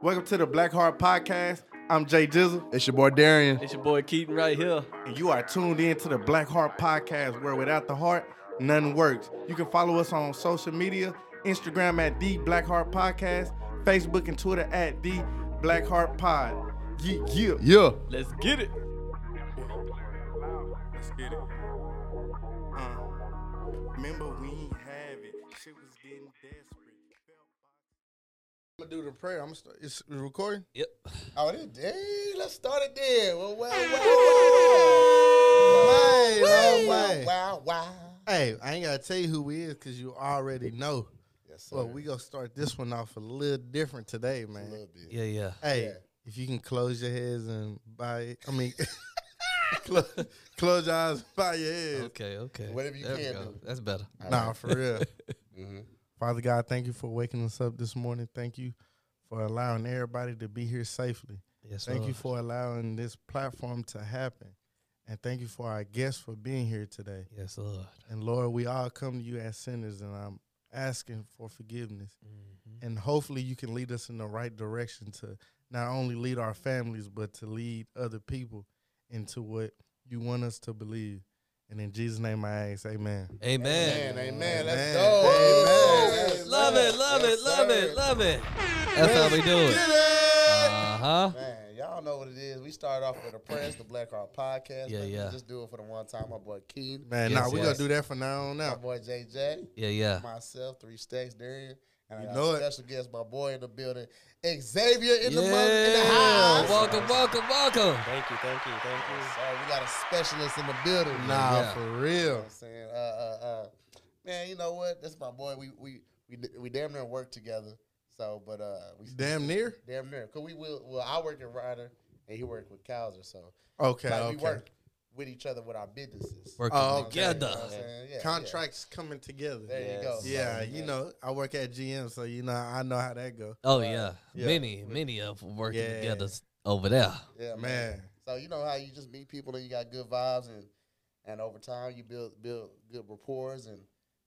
Welcome to the Black Heart Podcast. I'm Jay Jizzle, It's your boy Darian. It's your boy Keaton right here. and you are tuned in to the Black Heart Podcast, where without the heart, nothing works. You can follow us on social media Instagram at The Black Heart Podcast, Facebook and Twitter at The Black Heart Pod. Yeah, yeah. Yeah. Let's get it. Let's get it. Uh, remember, we ain't have it. Shit was getting desperate. I'm gonna do the prayer. I'm gonna start. It's recording. Yep. Oh, it is. Hey, let's start it there. Well, well, well, Man, wow, all right. wow, wow. Hey, I ain't gotta tell you who we is because you already know. Yes, sir. But we gonna start this one off a little different today, a man. little bit. Yeah, yeah. Hey, Yeah. if you can close your heads and buy it, I mean, close, close your eyes, and bow your heads. Okay, okay. Whatever you There we can do. That's better. Nah, for real. Mm-hmm. Father God, thank you for waking us up this morning. Thank you for allowing everybody to be here safely. Yes, Thank you for allowing this platform to happen. And thank you for our guests for being here today. Yes, Lord. And Lord, we all come to you as sinners, and I'm asking for forgiveness. Mhm. And hopefully, you can lead us in the right direction to not only lead our families, but to lead other people into what you want us to believe. And in Jesus' name, I ask, Amen. Amen. Amen, amen. Let's go. Amen. Amen. Love it, love Yes, it, love sir. it, love it. That's how we do it. Uh huh. Man, y'all know what it is. We start off with a press, the Black Heart Podcast. Yeah, man. Yeah. Just do it for the one time. My boy Keith, Man, Yes, nah, we're going to do that from now on out. my out. boy JJ, Yeah, yeah. myself, Three Stacks, Darian. And You I know got it. a special guest, my boy in the building, Xavier in the, yeah. month, in the house. Welcome, welcome, welcome. Thank you, thank you, thank you. So we got a specialist in the building. Nah, Yeah. for You know real. I'm saying? Uh, uh, uh, man, you know what? That's my boy. We we we we damn near work together. So, but uh, we Damn near? damn near. Cause we will. Well, I work at Ryder, and he work with Cowser. So, Okay, like, okay. we work with each other with our businesses. Working Oh, You know what I'm saying? together. You know what I'm? Yeah, Contracts coming together. Yeah. There you go. Yes. Yeah, you know, I work at GM, so you know, I know how that go. Oh yeah. Yeah. Many, many of working Yeah. together over there. Yeah, man. Man, So you know how you just meet people and you got good vibes and and over time you build build good rapport and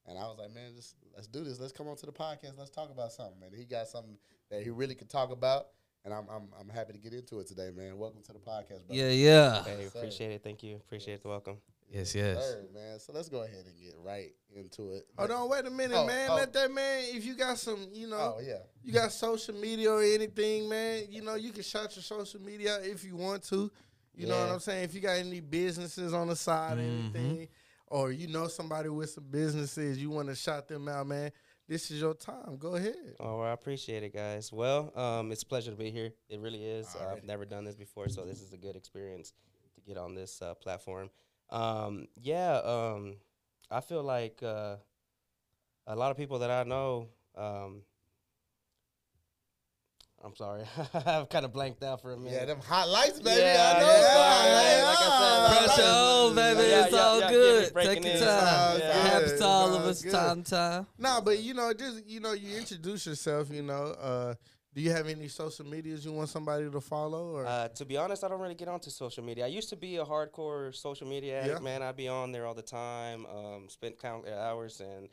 and I was like, man, just let's do this. Let's come on to the podcast. Let's talk about something, man. He got something that he really could talk about, and I'm I'm I'm happy to get into it today, man. Welcome to the podcast, brother. Yeah, yeah. Hey, appreciate it. Thank you. Appreciate the welcome. Yes, yes. Sir, man. So let's go ahead and get right into it. hold on, wait a minute, Oh, man. oh. Let that man, if you got some, you know, Oh yeah. you got social media or anything, man, you know, you can shout your social media if you want to. You know what I'm saying? If you got any businesses on the side or Mhm. anything, or you know somebody with some businesses, you want to shout them out, man, this is your time. Go ahead. Oh, well, I appreciate it, guys. Well, um, it's a pleasure to be here. It really is. Uh. I've never done this before, so this is a good experience to get on this uh, platform. Um, yeah, um, I feel like uh, a lot of people that I know. I'm sorry, I've kind of blanked out for a minute. Yeah, them hot lights, baby. Yeah, I know. yeah, Yeah, yeah, like I said, Pressure lights. on, baby. Yeah, it's yeah, all yeah, good. yeah, Take your in. time. Yeah. It happens to all all of us good. time time. Nah, but you know, just you know, you introduce yourself. You know, uh, do you have any social medias you want somebody to follow? Or Uh, to be honest, I don't really get onto social media. I used to be a hardcore social media addict, Yeah. man. I'd be on there all the time, um, spent countless hours, and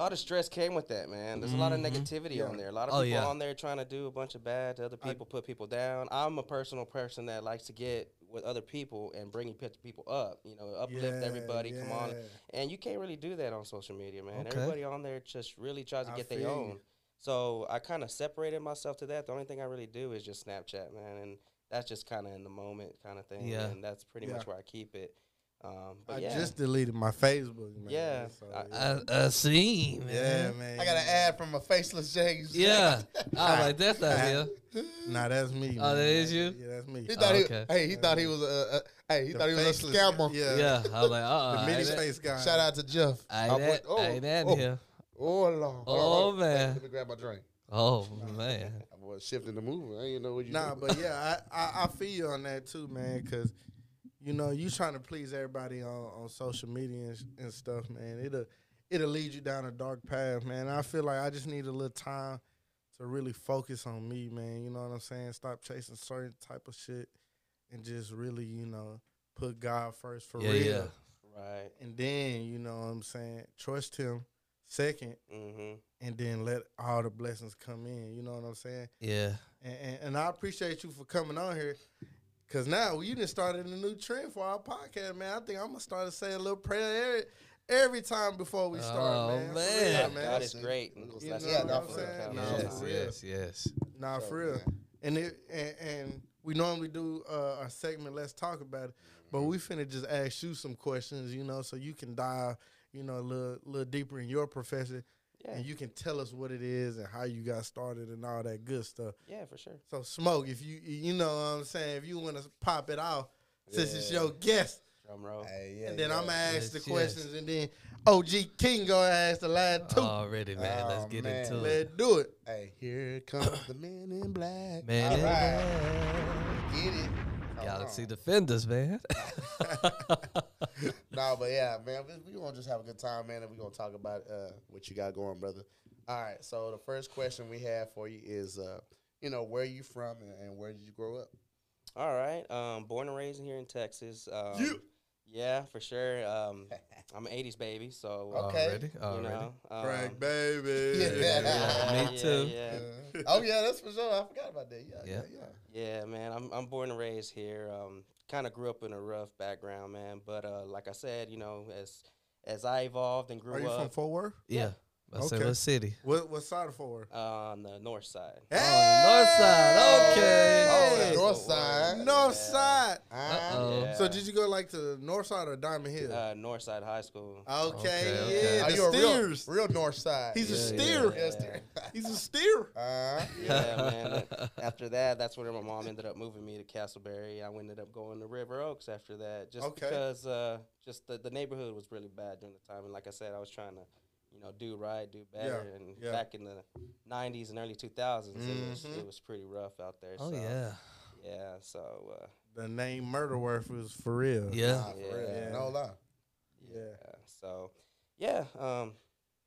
a lot of stress came with that, man. There's a lot of mm-hmm. negativity Yeah. on there. A lot of Oh, people yeah. on there trying to do a bunch of bad to other I- people, put people down. I'm a personal person that likes to get with other people and bring people up, you know, uplift Yeah, everybody, come on. And you can't really do that on social media, man. Okay. Everybody on there just really tries to I get feel their you. own. So I kind of separated myself to that. The only thing I really do is just Snapchat, man, and that's just kind of in the moment kind of thing. Yeah. and that's pretty Yeah. much where I keep it. Um, but I yeah, just deleted my Facebook. Man, Yeah, so, I- I, I see, man. yeah, man. I got an ad from a faceless James. Yeah. I was like, that's not here. Nah, that's me. Oh, man. that is you? Yeah, that's me. He thought Oh, okay. he, hey, he thought he was a, a hey, he The thought he was a faceless- scammer. Yeah, Yeah. I was like, uh the mini face guy. Shout out to Jeff. I My ain't boy- that, I ain't that oh, here. Oh, Lord. Hold Oh, hold. Hey, man. let me grab my drink. Oh, man. I was shifting the movement. I didn't know what you. Nah, do. but yeah, I, I, I feel you on that too, man. Because you know you trying to please everybody on, on social media and, and stuff, man. It'll it'll lead you down a dark path, man. I feel like I just need a little time to really focus on me, man. You know what I'm saying? Stop chasing certain type of shit and just really, you know, put God first for Yeah, real. yeah. Right. And then, you know what I'm saying, trust him, second, Mm-hmm. and then let all the blessings come in. You know what I'm saying? Yeah. And, and, and I appreciate you for coming on here. Cause now you just started a new trend for our podcast, man. I think I'm gonna start to say a little prayer every, every time before we start, Oh, man. For man. real, man. God is great. You You That's know what what I'm I'm saying. saying? No, yes, for real. yes, yes. Nah, So, for real. man. And it and, and we normally do uh, a segment. Let's talk about it. But we finna just ask you some questions, you know, so you can dive, you know, a little little deeper in your profession, Yeah. and you can tell us what it is and how you got started and all that good stuff. Yeah, for sure. So smoke, if you you know what I'm saying, if you want to pop it off, since it's your guest, Drum roll. Hey, yeah, and then yeah. I'm gonna ask Yes, the yes. questions, and then OG King gonna ask the last two. Already, man. Let's Oh, get man. into it. Let's do it. Hey, here comes the man in black. Man, All in right. black. Get it. Come Galaxy on. Defenders, man. no, but yeah, man, we, we gonna just have a good time, man, and we gonna talk about uh, what you got going, brother. All right, so the first question we have for you is, uh, you know, where you from and, and where did you grow up? All right. Um, born and raised here in Texas. Um, You. Yeah, for sure. Um, I'm an '80s baby, so uh, Okay. Already, you already. know. Um, Craig, baby. Yeah. Me too. Yeah, Uh, oh yeah, that's for sure. I forgot about that. Yeah, yeah, Yeah. yeah. yeah, man. I'm I'm born and raised here. Um, kind of grew up in a rough background, man. But uh, like I said, you know, as as I evolved and grew up, Are you up from Fort Worth? Yeah. I said, Okay. what city? What what side for? Fort Worth? on the north side. Oh, the north side. Okay. Oh, Hey. the north side. North Yeah. side. Ah, Uh-oh. Yeah. So did you go like to the north side or Diamond Hill? Uh, north side high school. okay, Okay, okay. yeah. Are the you a real, real north side? He's a steer. yeah. Yeah. He's a steer. Uh, yeah, man. After that, that's where my mom ended up moving me to Castleberry. I ended up going to River Oaks after that, just Okay. because uh, just the, the neighborhood was really bad during the time. And like I said, I was trying to, you know, do right, do better. and yeah. back in the '90s and early 2000s, it was Mhm. it was pretty rough out there. Oh, so, yeah. yeah. So uh, The name Murderworth was for real. Yeah. nah, for real. Yeah. No lie. yeah. So yeah, um,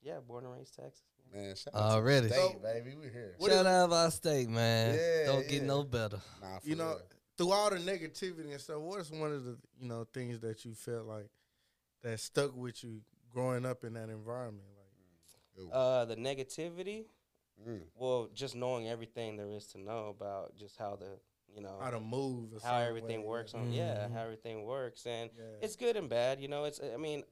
yeah, born and raised Texas. Man, shout out Already. to the So- baby. We here. Shout is- out our state, man. Yeah, Don't get no better. Nah, for You know, real. through all the negativity and stuff, what is one of the you know things that you felt like that stuck with you growing up in that environment? Like, Uh, the negativity. Mm. Well, just knowing everything there is to know about just how the you know how to move, how everything way, works yeah. on yeah Mhm. how everything works and Yeah. it's good and bad you know it's i mean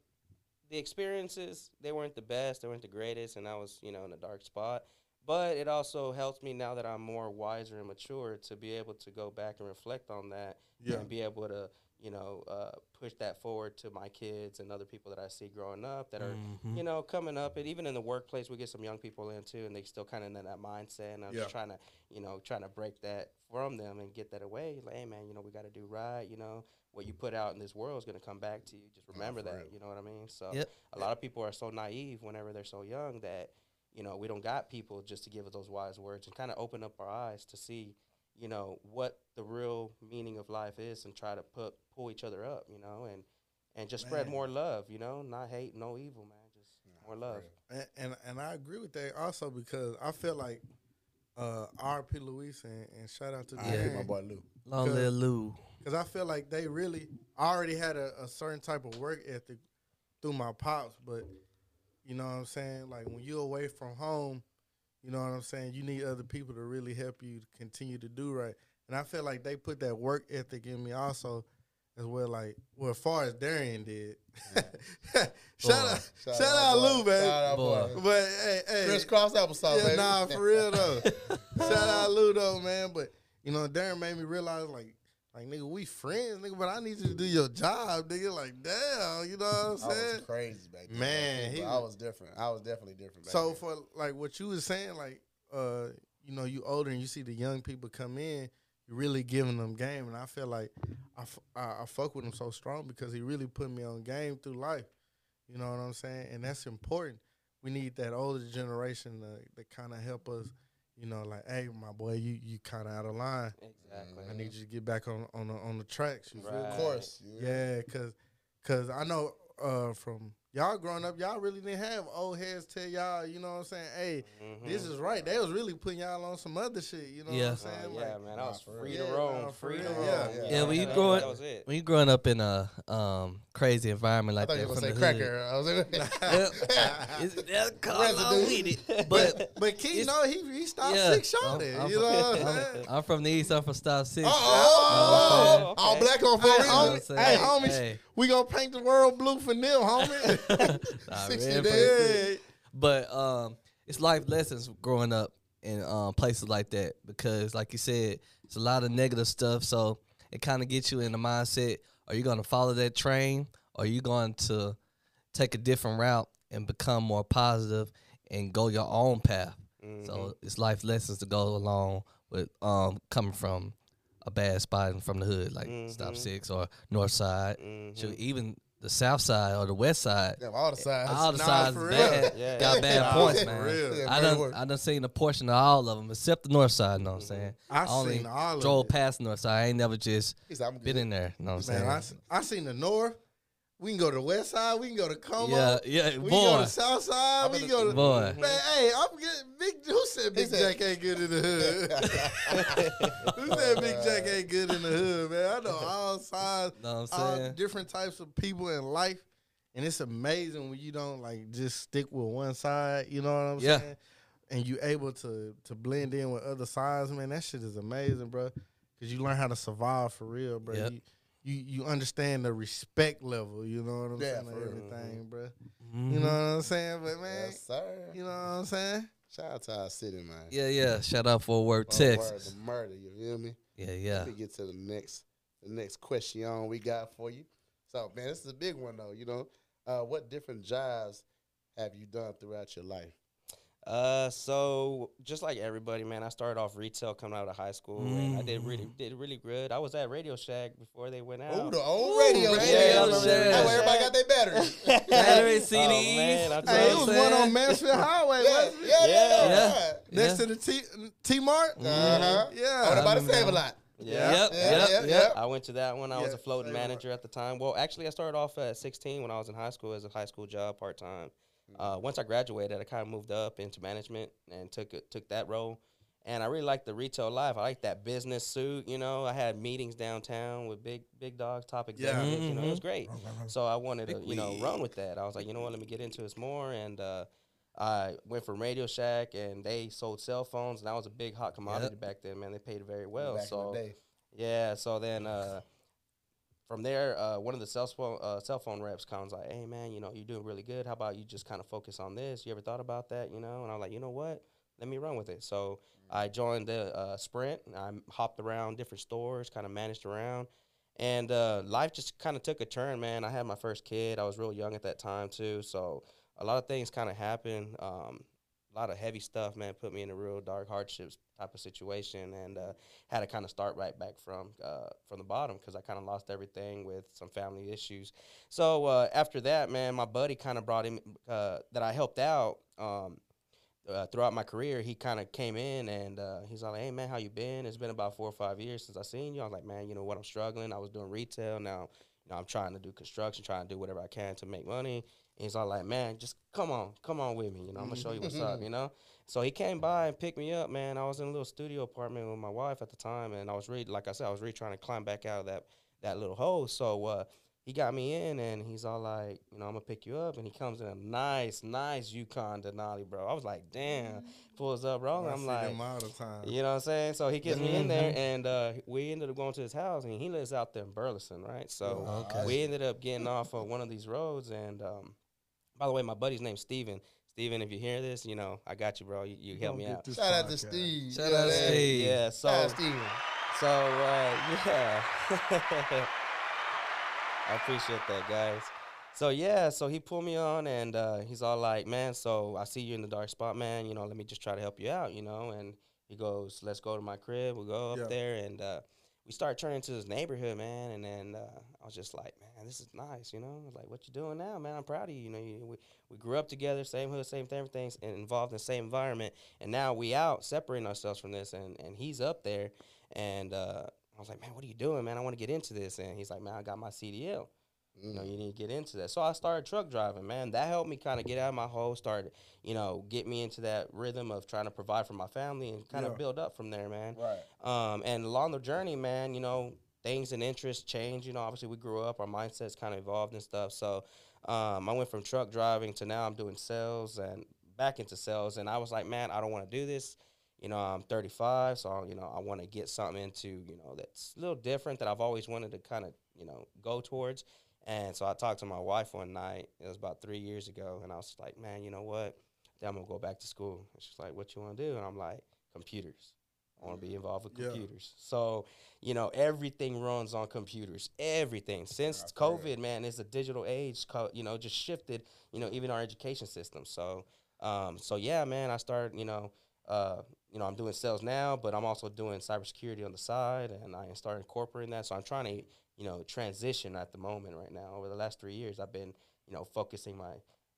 the experiences they weren't the best they weren't the greatest and i was you know in a dark spot but it also helps me now that i'm more wiser and mature to be able to go back and reflect on that Yeah. and be able to you know uh, push that forward to my kids and other people that i see growing up that are Mhm. you know, coming up, and even in the workplace, we get some young people in too, and they still kind of in that mindset. And I'm Yeah. just trying to, you know, trying to break that from them and get that away. Like, hey, man, you know, we got to do right. You know, what you put out in this world is going to come back to you. Just remember that. real. You know what I mean? So Yep. a lot of people are so naive whenever they're so young that, you know, we don't got people just to give us those wise words and kind of open up our eyes to see, you know, what the real meaning of life is and try to put pull each other up. You know, and and just spread more love. You know, not hate, no evil, man. Just more love. And, and and I agree with that also because I feel like uh R.P. Luis and, and shout out to I Yeah. hear my boy Lou. Long Because- live Lou. because I feel like they really already had a, a certain type of work ethic through my pops, but you know what I'm saying. Like when you're away from home, you know what I'm saying. You need other people to really help you to continue to do right, and I feel like they put that work ethic in me also. As well, like well, as far as Darian did, shout out, shout, out, boy. Lou, man. Shout out, Boy. boy. But hey, hey, Crisscross applesauce, yeah, baby. nah, for real though. Shout out Lou though, man. But you know, Darren made me realize like, like nigga, we friends, nigga. But I need you to do your job, nigga. Like, damn, you know what I'm was saying? crazy back then. Man, he I was- was different. I was definitely different. So then. for like what you was saying, like, uh, you know, you older and you see the young people come in, you really giving them game, and I feel like I, f- I, I fuck with him so strong because he really put me on game through life. You know what I'm saying? And that's important. We need that older generation to, to kind of help us. You know, like, hey, my boy, you you kind of out of line. Exactly. I need you to get back on on the on the tracks. You feel? Right. of course, you- Yeah, cause, cause I know uh, from y'all growing up, y'all really didn't have old heads tell y'all, you know what I'm saying? Hey, Mhm. this is right. They was really putting y'all on some other shit, you know Yeah. what I'm Uh, saying? yeah, Like, man, I was free to roam, nah, free to roam. Yeah, you yeah, know, when you growing- that was it. When you growing up in a um crazy environment like thought you that were from gonna the say hood, cracker. I was like, yeah, it's, that's called Residue. with it. But but Key, It's- no, he he stopped yeah, six shot I'm- it. I'm You know from- what I'm I'm, saying? I'm from the east. I'm from Stop Six. oh, Oh, all okay. black on Hey, four You know what I'm homie, hey, homies, we gonna paint the world blue for Neil, homie. Nah, 60 days. But um, it's life lessons growing up in um, places like that because, like you said, it's a lot of negative stuff. So it kind of gets you in the mindset: Are you going to follow that train, or are you going to take a different route and become more positive and go your own path? Mhm. So it's life lessons to go along with um, coming from a bad spot and from the hood, like Stop Mhm. Six or North Side, Mhm. shoot, even the South Side or the West Side. Damn, all the sides. All the Nah, sides for is real. bad. Yeah, Got yeah. bad Nah, points, for man. real. Yeah, I murder done work. I done seen a portion of all of them except the North Side. You know what I'm saying? I only seen all of drove past North Side. I ain't never just said, been in there. You know what I'm Man, saying? I, s- I seen the north. We can go to the west side. We can go to Como. yeah, yeah, We can go to south side. I'm We can the- go to boy. Man, hey, I'm getting big. Who said Big said- Jack ain't good in the hood? Who said Big Jack ain't good in the hood, man? I know all sides, Know I'm all saying? different types of people in life, and it's amazing when you don't like just stick with one side. You know what I'm Yeah. saying? And you able to to blend in with other sides, man. That shit is amazing, bro. Because you learn how to survive for real, bro. Yep. You, you you understand the respect level. You know what I'm Yeah, saying? for. Everything, bro. Mhm. You know what I'm saying? But man, Yes, sir. you know what I'm saying? Shout out to our city, man. Yeah, yeah. Shout out Fort Worth, word, Texas. the murder, you feel me? Yeah, yeah. Let me get to the next the next question we got for you. So, man, this is a big one though. You know, uh, what different jobs have you done throughout your life? Uh, so just like everybody, man, I started off retail coming out of high school, and I did really Mm. did really good. I was at Radio Shack before they went out. Oh, the old Ooh, radio, Radio Shack. Shack. That's where everybody got their batteries. Battery Oh, CDs. man, I you know tell Hey, what it was one on Mansfield Highway, yeah, wasn't it? yeah, yeah, Yeah. yeah. Next Yeah. to the T T Mart. Uh huh. Yeah. Oh, about to save a lot. Yeah. Yep, Yeah, yep, yeah, yep. I went to that one. I was a floating manager at the time. Well, actually, I started off at 16 when I was in high school as a high school job part time. Uh, once I graduated, I kind of moved up into management and took it, took that role. And I really liked the retail life. I liked that business suit. You know, I had meetings downtown with big big dogs, top executives. You know, it was great. So I wanted to, you know, run with that. I was like, you know what, let me get into this more. And uh, I went from Radio Shack, and they sold cell phones, and that was a big hot commodity back then. Man, they paid very well. Back in so the day. yeah, so then uh, from there, uh, one of the cell phone uh, cell phone reps comes like, "Hey man, you know you're doing really good. How about you just kind of focus on this? You ever thought about that? You know?" And I'm like, "You know what? Let me run with it." So I joined the uh, Sprint. I hopped around different stores, kind of managed around, and uh, life just kind of took a turn. Man, I had my first kid. I was real young at that time too, so a lot of things kind of happened. Um, a lot of heavy stuff, man, put me in a real dark hardships type of situation, and uh, had to kind of start right back from uh, from the bottom because I kind of lost everything with some family issues. So uh, after that, man, my buddy kind of brought him uh, that I helped out um, uh, throughout my career. He kind of came in and uh, he's like, "Hey man, how you been? It's been about four or five years since I seen you." I was like, "Man, you know what? I'm struggling. I was doing retail now." You know, I'm trying to do construction, trying to do whatever I can to make money. And he's all like, man, just come on, come on with me. You know, I'm gonna show you what's up. You know. So he came by and picked me up, man. I was in a little studio apartment with my wife at the time, and I was really, like I said, I was really trying to climb back out of that that little hole. So uh, he got me in, and he's all like, you know, I'm gonna pick you up, and he comes in a nice, nice Yukon Denali, bro. I was like, damn, pulls up, bro. And I I'm see like, all the time. you know what I'm saying? So he gets me in there, and uh, we ended up going to his house, and he lives out there in Burleson, right? So Okay. we ended up getting off of one of these roads, and um, by the way, my buddy's name's Steven. Steven, if you hear this, you know I got you, bro. You, you help me out. Shout out to Steve. Shout You out to? Steve. Yeah. So Shout out Steve. so uh, yeah, I appreciate that, guys. So yeah, so he pulled me on, and uh, he's all like, "Man, so I see you in the dark spot, man. You know, let me just try to help you out, you know." And he goes, "Let's go to my crib. we'll go up Yeah. there, and uh, we start turning to this neighborhood, man. And then uh, I was just like, "Man, this is nice, you know." Like, "What you doing now, man? I'm proud of you. You know, you, we we grew up together, same hood, same thing, everything's and involved in the same environment, and now we out separating ourselves from this, and and he's up there." And uh, I was like, man, what are you doing, man? I want to get into this. And he's like, man, I got my CDL. You know, you need to get into that. So I started truck driving, man. That helped me kind of get out of my hole, started, you know, get me into that rhythm of trying to provide for my family and kind of Yeah. build up from there, man. Right. Um, and along the journey, man, you know, things and interests change. You know, obviously we grew up, our mindsets kind of evolved and stuff. So um, I went from truck driving to now I'm doing sales and back into sales. And I was like, man, I don't want to do this. You know, I'm 35, so you know I want to get something into you know that's a little different that I've always wanted to kind of you know go towards. And so I talked to my wife one night. It was about three years ago, and I was like, man, you know what? Then I'm gonna go back to school. And she's like, what you want to do? And I'm like, computers. I want to be involved with Yeah. computers. So, you know, everything runs on computers. Everything. Since correct. COVID, man, it's a digital age, you know, just shifted, you know, even our education system. So, um, so yeah, man, I started, you know, uh, you know, I'm doing sales now, but I'm also doing cybersecurity on the side, and I started incorporating that. So I'm trying to, you know, transition at the moment right now. Over the last three years, I've been, you know, focusing my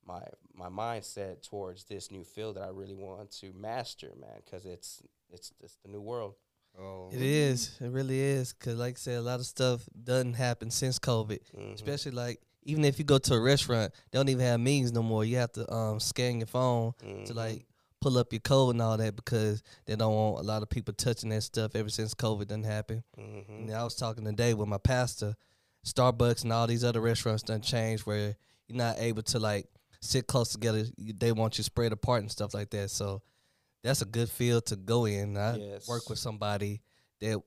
my my mindset towards this new field that I really want to master, man, because it's it's it's the new world. Oh, It is. It really is. Cause like I said, a lot of stuff doesn't happen since COVID. Mhm. Especially like even if you go to a restaurant, they don't even have meetings no more. You have to um scan your phone to Mhm. like pull up your code and all that because they don't want a lot of people touching that stuff ever since COVID done happened. Mhm. And I was talking today with my pastor, Starbucks and all these other restaurants done changed where you're not able to like sit close together. They want you spread apart and stuff like that. So that's a good field to go in. I Yes. work with somebody that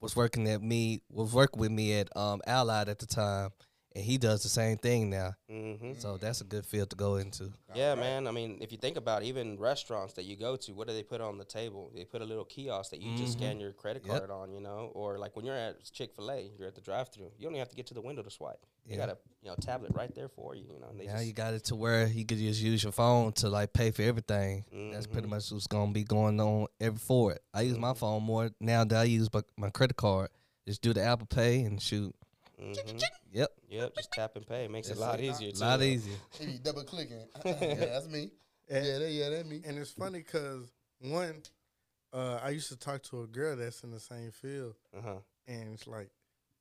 was working at me was working with me at um Allied at the time, and he does the same thing now. Mhm. So that's a good field to go into. Yeah, man. I mean, if you think about it, even restaurants that you go to, what do they put on the table? They put a little kiosk that you just Mhm. scan your credit Yep. card on, you know, or like when you're at Chick Fil A, you're at the drive-through. You don't even have to get to the window to swipe. You Yeah. got a you know tablet right there for you, you know. And they Now just, you got it to where you could just use your phone to like pay for everything. That's pretty Mhm. much what's gonna be going on every for it. I use my Mhm. phone more now that I use my, my credit card. Just do the Apple Pay and shoot. Mhm. Yep, Yep, just tap and pay. It makes it a lot easier. a lot easier. He be double clicking. yeah, that's me. And, Yeah, that, yeah, that's me. and it's funny because one, uh, I used to talk to a girl that's in the same field, Uh-huh. and it's like,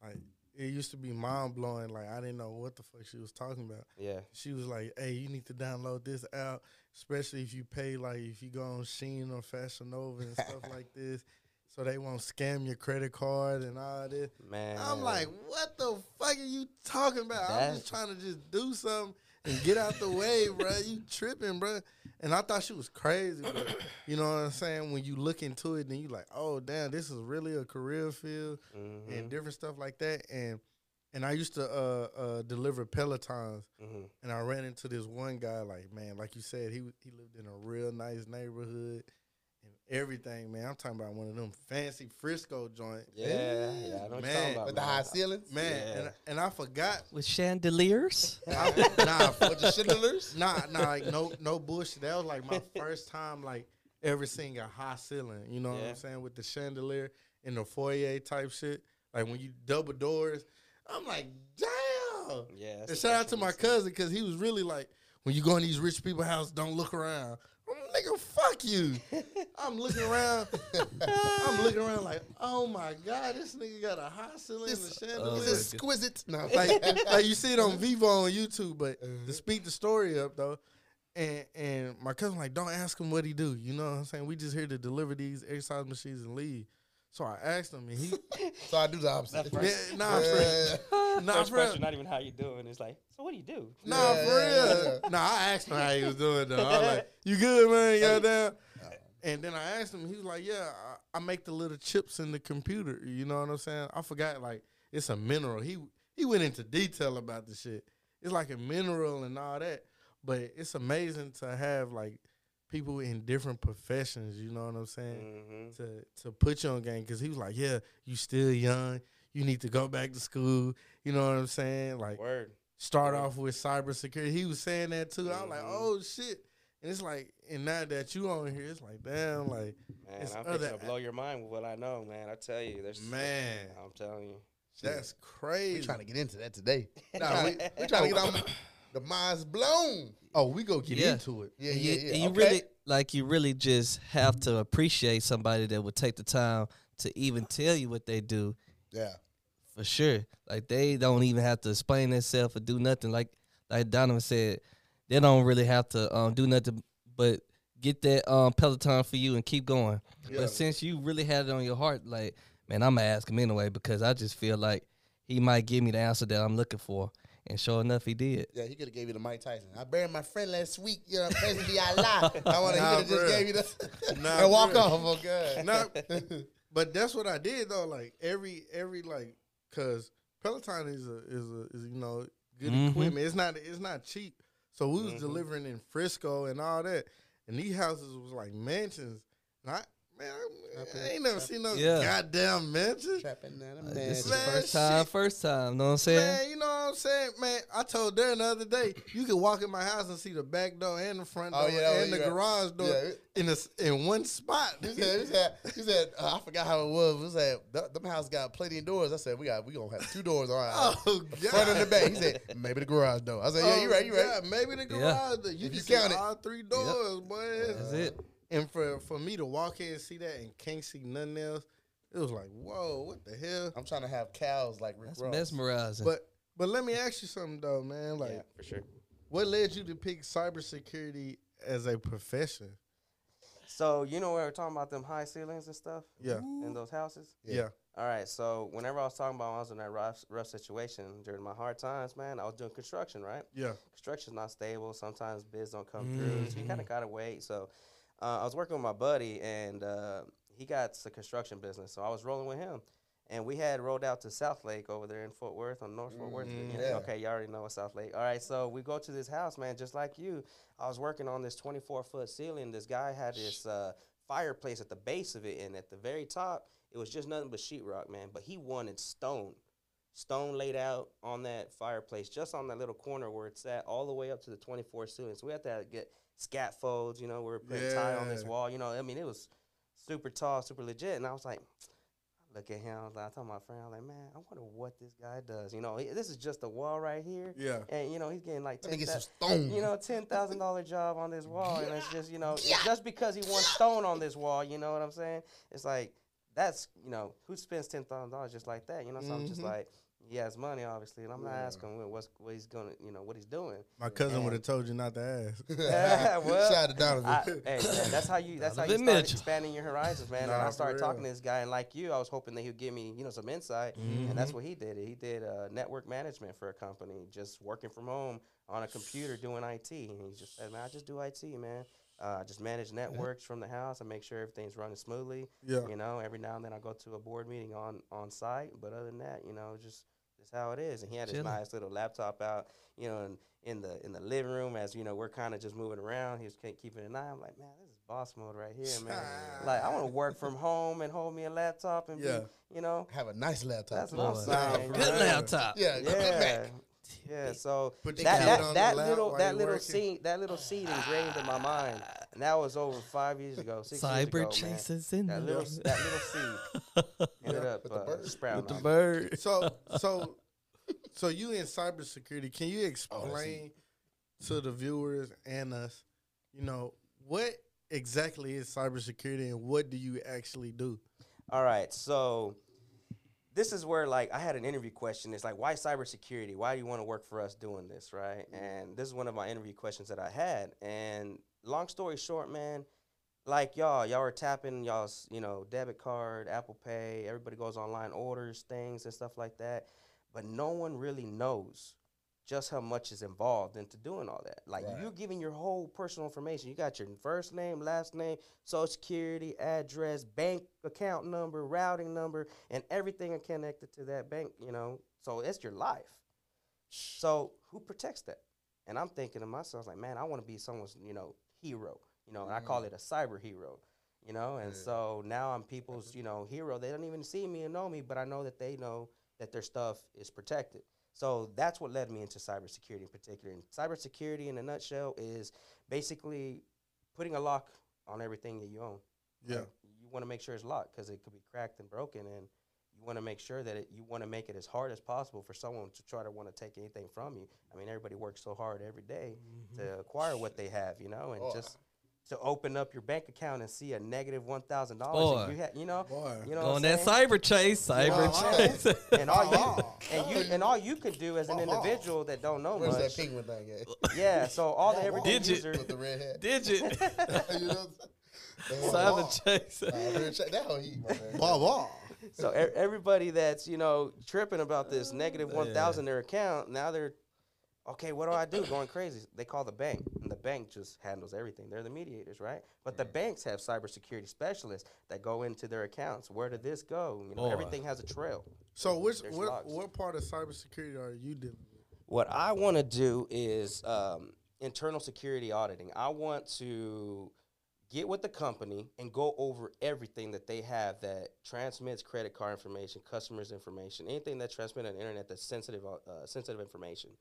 like it used to be mind blowing. Like I didn't know what the fuck she was talking about. Yeah. She was like, "Hey, you need to download this app, especially if you pay like if you go on Shein or Fashion Nova and stuff like this, so they won't scam your credit card and all this." Man. I'm like, "What the fuck are you talking about? I'm just trying to just do something and get out the way, bro. You tripping, bro?" And I thought she was crazy, but you know what I'm saying? When you look into it, then you like, "Oh, damn, this is really a career field." Mhm. and different stuff like that. And and I used to uh, uh, deliver Pelotons, Mhm. and I ran into this one guy. Like man, like you said, he he lived in a real nice neighborhood everything. Man, I'm talking about one of them fancy Frisco joints. Yeah, yeah, I know what you're Man. talking about. With the high ceilings. Man, Yeah. and, and I forgot. With chandeliers. I, nah, With the chandeliers. nah, nah, like no, no bullshit. That was like my first time, like ever seeing a high ceiling. You know what I'm saying with the chandelier in the foyer type shit. Like when you double doors, I'm like, damn. Yeah. And shout out to my cousin because he was really like, when you go in these rich people house, don't look around. Nigga, fuck you. I'm looking around. I'm looking around like, oh my god, this nigga got a high ceiling and a This uh, chandelier. is exquisite. No. like, like you see it on Vivo on YouTube, but uh-huh. to speed the story up though, and and my cousin like, don't ask him what he do. You know what I'm saying? We just here to deliver these exercise machines and leave. So I asked him, and he, so I do the opposite. yeah, nah, for, Yeah. nah, First for, question, not even how you doing. It's like, so what do you do? Nah, Yeah, for real. yeah. Nah, I asked him how he was doing though. I was like, "You good, man? You down?" Uh-huh. And then I asked him. He was like, "Yeah, I, I make the little chips in the computer. You know what I'm saying? I forgot like it's a mineral. He he went into detail about the shit. It's like a mineral and all that. But it's amazing to have like people in different professions. You know what I'm saying? Mm-hmm. to to put you on game because he was like, "Yeah, you still young. You need to go back to school." You know what I'm saying? Like Word. start off with cybersecurity. He was saying that too. I was like, Mhm. "Oh shit!" And it's like, and now that you on here, it's like, damn, like Man, It's I'm other- fixing to blow your mind with what I know, man. I tell you, there's Man. I'm telling you. that's We crazy. trying to get into that today. Nah, we, we- we trying to get our, the minds blown. oh, we go get Yeah. into it. Yeah, and yeah, you, yeah. and you okay. really like you really just have to appreciate somebody that would take the time to even tell you what they do yeah. For sure. Like they don't even have to explain themselves or do nothing. Like like Donovan said, they don't really have to um, do nothing but get that um, Peloton for you and keep going. Yeah. But since you really had it on your heart, like, man, I'm gonna ask him anyway because I just feel like he might give me the answer that I'm looking for. And sure enough, he did. Yeah, he could have gave you the Mike Tyson. I buried my friend last week. You know, basically I lie. I want to. Nah, he could have just gave you the Nah, and walk bruh. off. Oh God. Nah, but that's what I did though. Like every every like, cause Peloton is a is a is you know good Mhm. equipment. It's not it's not cheap. So we was Mhm. delivering in Frisco and all that, and these houses was like mansions. And I man, I, I ain't never seen no Yeah. goddamn mansion. Trapping that Uh, man. this is the Man, first time, shit. first time. Know what I'm saying? Man, you know what I'm saying? Man, I told Darren the other day, you can walk in my house and see the back door and the front door Oh, yeah, oh, and the yeah. garage door Yeah. in a, s- in one spot. He said, he said, he said uh, I forgot how it was. He said, "Th- them house got plenty of doors. I said, we got, we gonna have two doors on our house. Oh God! Front and the back. He said, maybe the garage door. I said, yeah, you right, you right. Yeah, maybe the garage. Yeah. door. You If can you see count it. all three doors, boy. That's it. And for for me to walk in and see that and can't see nothing else, it was like, whoa, what the hell? I'm trying to have cows like Rick That's Ross. mesmerizing. But but let me ask you something though, man. Like, yeah, for sure. what led you to pick cybersecurity as a profession? So you know we were talking about them high ceilings and stuff Yeah, in those houses. yeah, All right, so whenever I was talking about when I was in that rough, rough situation during my hard times, man, I was doing construction, right? yeah. Construction's not stable. Sometimes bids don't come mm-hmm. through, so you kind of gotta wait. So uh, I was working with my buddy, and uh, he got the construction business, so I was rolling with him. And we had rolled out to Southlake over there in Fort Worth on North Fort Worth. Mm, You yeah. Okay, you already know what Southlake. All right, so we go to this house, man, just like you. I was working on this 24 foot ceiling. This guy had this uh, fireplace at the base of it, and at the very top, it was just nothing but sheetrock, man. But he wanted stone, stone laid out on that fireplace, just on that little corner where it's at, all the way up to the 24 ceiling. So we had to get scaffolds, you know, we were putting tie on this wall. You know, I mean, it was super tall, super legit. And I was like, look at him. I was like, I told my friend, I was like, man, I wonder what this guy does. You know, he- this is just a wall right here. Yeah. And, you know, he's getting like Let 10 get some stone. you know, ten thousand dollar job on this wall, and it's just you know, just because he wants stone on this wall, you know what I'm saying? It's like that's you know, who spends ten thousand dollars just like that? You know, so I'm just Mhm. like, he has money, obviously, and I'm not Yeah. asking what, what's what he's gonna, you know, what he's doing. My cousin would have told you not to ask. Yeah, well, Shout out to Donovan. I, hey, man, that's how you that's how you start Mitchell. expanding your horizons, man. and I started talking to this guy, and like you, I was hoping that he'd give me, you know, some insight, and that's what he did. He did uh, network management for a company, just working from home on a computer doing IT. And he just said, "Man, I just do IT, man. Uh, I just manage networks from the house. and make sure everything's running smoothly. Yeah. You know, every now and then I go to a board meeting on on site, but other than that, you know, just just how it is. And he had his Chilling. nice little laptop out, you know, in, in the in the living room as you know we're kind of just moving around. He was keeping an eye. I'm like, man, this is boss mode right here, man. like I want to work from home and hold me a laptop and Yeah. be, you know, have a nice laptop. that's too. what I'm saying. Good know? laptop. Yeah, Yeah, back. yeah. So that that, that little that little working. seed that little seed ingrained in my mind, and that was over five years ago, six years Cyber ago, man. chasers in That the little that little seed ended up with the uh, bird. sprouting. with the bird. So so so you in cybersecurity? Can you explain to the viewers and us, you know, what exactly is cybersecurity and what do you actually do? All right, so this is where like I had an interview question. It's like, why cybersecurity? Why do you want to work for us doing this, right? And this is one of my interview questions that I had. And long story short, man, like y'all, y'all are tapping y'all's, you know, debit card, Apple Pay. Everybody goes online, orders things and stuff like that, but no one really knows just how much is involved into doing all that. Like Right. you're giving your whole personal information. You got your first name, last name, social security, address, bank account number, routing number, and everything connected to that bank, you know. So it's your life. So who protects that? And I'm thinking to myself, like, man, I want to be someone's, you know, hero. You know, and I call mm-hmm. it a cyber hero. You know, and Yeah. so now I'm people's, you know, hero. They don't even see me and know me, but I know that they know that their stuff is protected. So that's what led me into cybersecurity in particular. And cybersecurity, in a nutshell, is basically putting a lock on everything that you own. Yeah. Like, you want to make sure it's locked because it could be cracked and broken, and you want to make sure that it, you want to make it as hard as possible for someone to try to want to take anything from you. I mean, everybody works so hard every day mm-hmm. to acquire what they have, you know, and Oh, just to open up your bank account and see a negative one thousand dollars. You, ha- you know, Boy. you know, on that saying? cyber chase, cyber Wow. chase. and all you Oh. and you and all you could do as an Oh. individual that don't know Where's that much. penguin thing at? Yeah, so all the everyday Did you- user. With the red hat. Digit, you know? cyber chase. Nah, that whole heat, my man. Blah blah. So e- everybody that's you know tripping about this negative one thousand their account now they're okay. What do I do? Going crazy. They call the bank, and the bank just handles everything. They're the mediators, right? But the banks have cybersecurity specialists that go into their accounts. Where did this go? You know, Boy. everything has a trail. So which what, logs. what part of cybersecurity are you dealing with? What I want to do is um, internal security auditing. I want to get with the company and go over everything that they have that transmits credit card information, customers' information, anything that transmits on the internet that's sensitive, uh, sensitive information.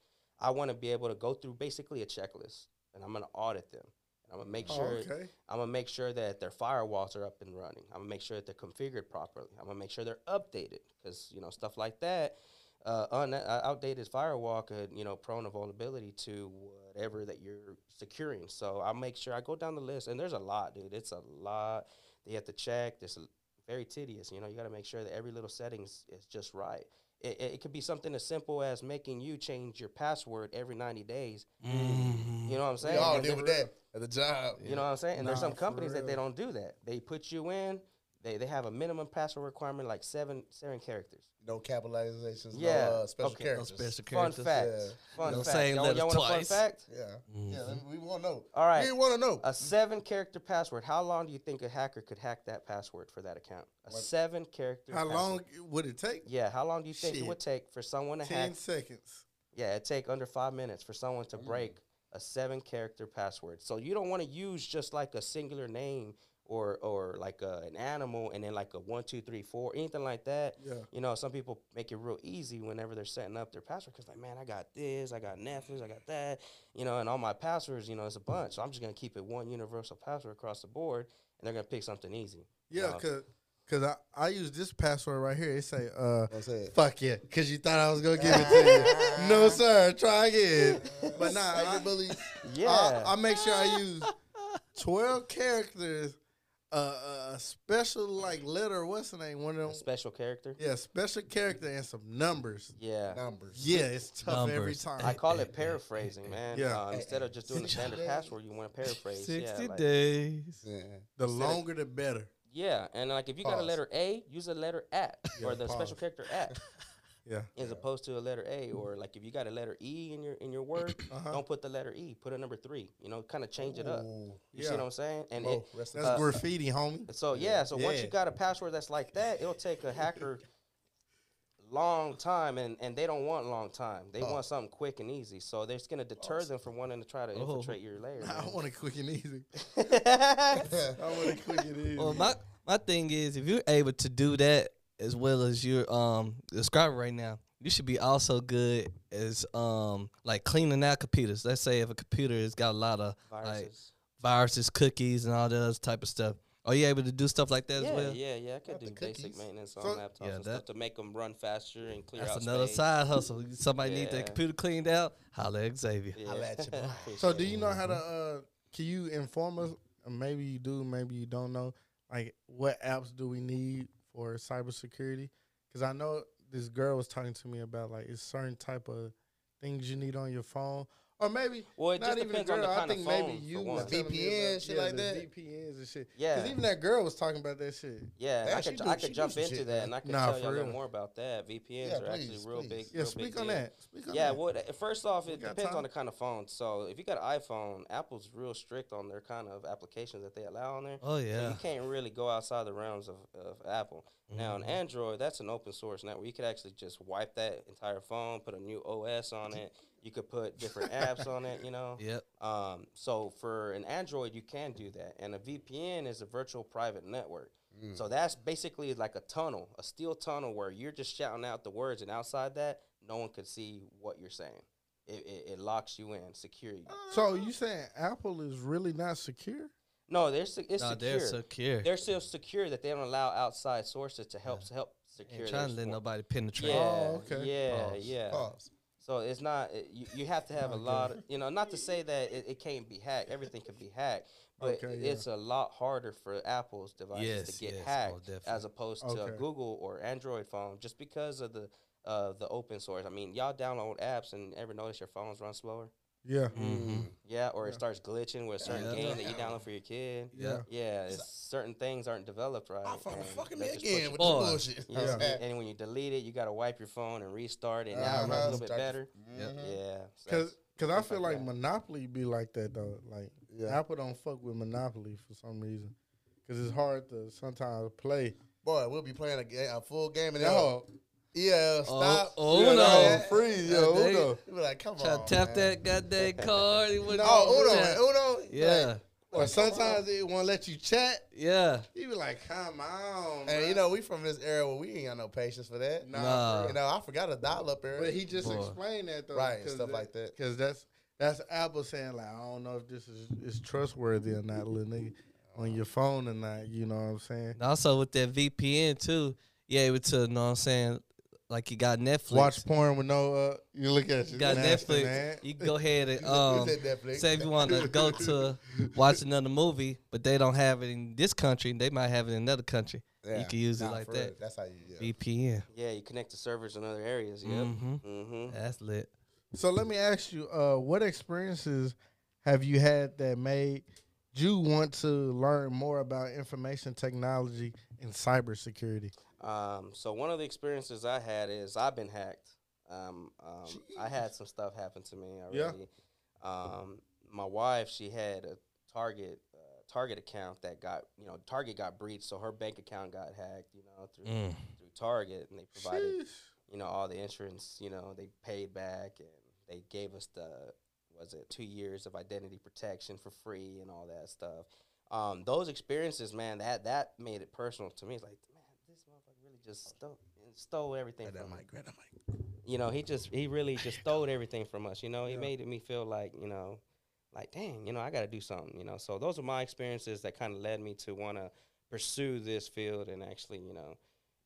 I want to be able to go through basically a checklist, and I'm going to audit them. And I'm going to make Oh, sure okay. I'm gonna make sure that their firewalls are up and running. I'm gonna make sure that they're configured properly. I'm gonna make sure they're updated because you know stuff like that. Uh, un- uh, outdated firewall could you know prone a vulnerability to whatever that you're securing. So I'll make sure I go down the list, and there's a lot, dude. It's a lot. They have to check. It's very tedious. You know, you got to make sure that every little settings is just right. It, it, it could be something as simple as making you change your password every 90 days. Mm-hmm. You know what I'm We saying? all And deal then- with that at the job. you know what I'm saying? And there's some companies that they don't do that. They put you in. They, they have a minimum password requirement like seven seven characters. No capitalizations, Yeah, no uh, special okay. No characters. special Fun characters. fact. Yeah. Fun No fact. saying Y'all, letters y'all want a fun twice. fact? Yeah, yeah, Mhm. we want to know. All right. we want to know. A seven character password. How long do you think a hacker could hack that password for that account? A What? seven character. How password. long would it take? Yeah. How long do you think it would take for someone to Ten hack? seconds. Yeah, it'd take under five minutes for someone to break a seven character password. So you don't want to use just like a singular name or or like a, an animal and then like a one two three four anything like that. Yeah. You know, some people make it real easy whenever they're setting up their password because like, man, I got this, I got Netflix, I got that, you know, and all my passwords, you know, it's a bunch. So I'm just gonna keep it one universal password across the board, and they're gonna pick something easy. Yeah, Uh, cause, cause I, I use this password right here. It say, uh, That's it. fuck yeah, cause you thought I was gonna give it to you. no sir, try again. But nah, I, Cyber bullies. Yeah. I, I make sure I use twelve characters, uh, a special like letter. What's the name? One of a them. special character. Yeah, special character and some numbers. Yeah. Numbers. Yeah, it's tough every time. I call it paraphrasing, man. Yeah. Uh, instead of just doing the standard Sixty password, you want to paraphrase. Sixty yeah, like- days. Yeah. the instead of- longer the better. yeah, and like if you got a letter A, use a letter at Yeah, or the pause. special character at, Yeah. as opposed to a letter A. Or like if you got a letter E in your in your word, Uh-huh. don't put the letter E. Put a number three. You know, kind of change it up. You Yeah. see what I'm saying? And Whoa, it, That's Uh, graffiti, homie. so yeah, so once you got a password that's like that, it'll take a hacker long time and, and they don't want long time. They Oh. want something quick and easy. So they're just gonna deter them from wanting to try to Oh. infiltrate your layer. I man. want it quick and easy. I want it quick and easy. Well, my my thing is, if you're able to do that as well as you're um describing right now, you should be also good as um like cleaning out computers. Let's say if a computer has got a lot of like Viruses. viruses, cookies, and all that other type of stuff. Are you able to do stuff like that yeah, as well? yeah, yeah. Yeah. I could do the basic maintenance on So- laptops Yeah, and that- stuff to make them run faster and clear That's out another space. side hustle. Somebody need Yeah. that computer cleaned out. Holla at Xavier. Yeah. Holla at you, boy. So do you know how to uh can you inform us maybe you do maybe you don't know like what apps do we need for cybersecurity? Cuz I know this girl was talking to me about like it's certain type of things you need on your phone or maybe Well, it not just even depends the on girl I think maybe you for was one. The telling me VPN, about, shit yeah, like the that? VPNs and shit Yeah. cuz even that girl was talking about that shit Yeah, Yeah, I she could do- I could jump into shit, that, and I can Nah, tell y'all a little real. more about that. VPNs Yeah, are actually real please. big. yeah real speak big on deal. that speak on Yeah, that. well, uh, first off, it depends time. on the kind of phone. So if you got an iPhone, Apple's real strict on their kind of applications that they allow on there. Oh So yeah. you can't really go outside the realms of, of Apple. Now, Mm-hmm. on Android, that's an open source network. You could actually just wipe that entire phone, put a new OS on it. You could put different apps on it, you know. Yep. Um, so for an Android, you can do that. And a VPN is a virtual private network. Mm. So that's basically like a tunnel, a steel tunnel where you're just shouting out the words, and outside that, no one could see what you're saying. It, it, it locks you in, secure you. so you saying Apple is really not secure No, they're se- it's No, secure. they're secure. They're still secure that they don't allow outside sources to help help secure. Ain't trying to let swarm. nobody penetrate. Yeah, Oh, okay. yeah, Pause. yeah. Pause. So it's not it, you, you have to have a lot of you know not to say that it, it can't be hacked. Everything can be hacked, but Okay, yeah. it's a lot harder for Apple's devices Yes, to get yes, hacked definitely. as opposed to a Google or Android phone, just because of the uh, the open source. I mean, y'all download apps and ever notice your phones run slower? Yeah. Mm-hmm. Yeah, or it starts glitching with a certain Yeah. game that you download for your kid. Yeah. Yeah, it's, certain things aren't developed right. My phone and fucking that me again with Boy. the bullshit. Yeah, Yeah. and- and when you delete it, you got to wipe your phone and restart it. Now it runs a little bit Start- better. Mhm. Yeah, Cause, that's- cause I feel like like that. Monopoly be like that though. Like Yeah. Apple don't fuck with Monopoly for some reason. Cause it's hard to sometimes play. Boy, we'll be playing a, ga- a full game and then No, yeah, oh, stop. oh, You know, no. that- Freeze, yo, that- Uno. You be like, come Try on, to tap man. that goddamn card. He wouldn't- Oh, Uno, Tap- Uno. Yeah, or sometimes it won't let you chat. yeah. You be like, come on. And bruh. you know, we from this era where we ain't got no patience for that. Nah, Nah. You know, I forgot a dial up era. But he just Boy. explained that though, Right, stuff like that. Because that's that's Apple saying like, I don't know if this is is trustworthy or not, little nigga, on your phone or not. You know what I'm saying? And also with that VPN too, you able to, you know what I'm saying, like you got Netflix. Watch porn with no. uh You look at you you got nasty, Netflix. Man. You can go ahead and um, say if you want to go to watch another movie, but they don't have it in this country, they might have it in another country. Yeah. You can use it like for real. that. That's how you. Yeah. VPN. yeah, you connect to servers in other areas. Yep. Mm-hmm. Mm-hmm. That's lit. So let me ask you, uh, what experiences have you had that made you want to learn more about information technology and cybersecurity? Um, so one of the experiences I had is I've been hacked. Um, um, I had some stuff happen to me Yeah. already. Um, my wife, she had a Target uh, Target account that got you know Target got breached, so her bank account got hacked. You know through Mm. through Target, and they provided Sheesh. you know all the insurance. You know they paid back, and they gave us the was it two years of identity protection for free and all that stuff. Um, those experiences, man, that that made it personal to me. It's like, man, this motherfucker really just stole stole everything Grab that from me. mic, grab that mic. You know, he just he really just stole everything from us. You know, he Yeah. made me feel like you know, like dang, you know, I got to do something. You know, so those are my experiences that kind of led me to want to pursue this field and actually, you know,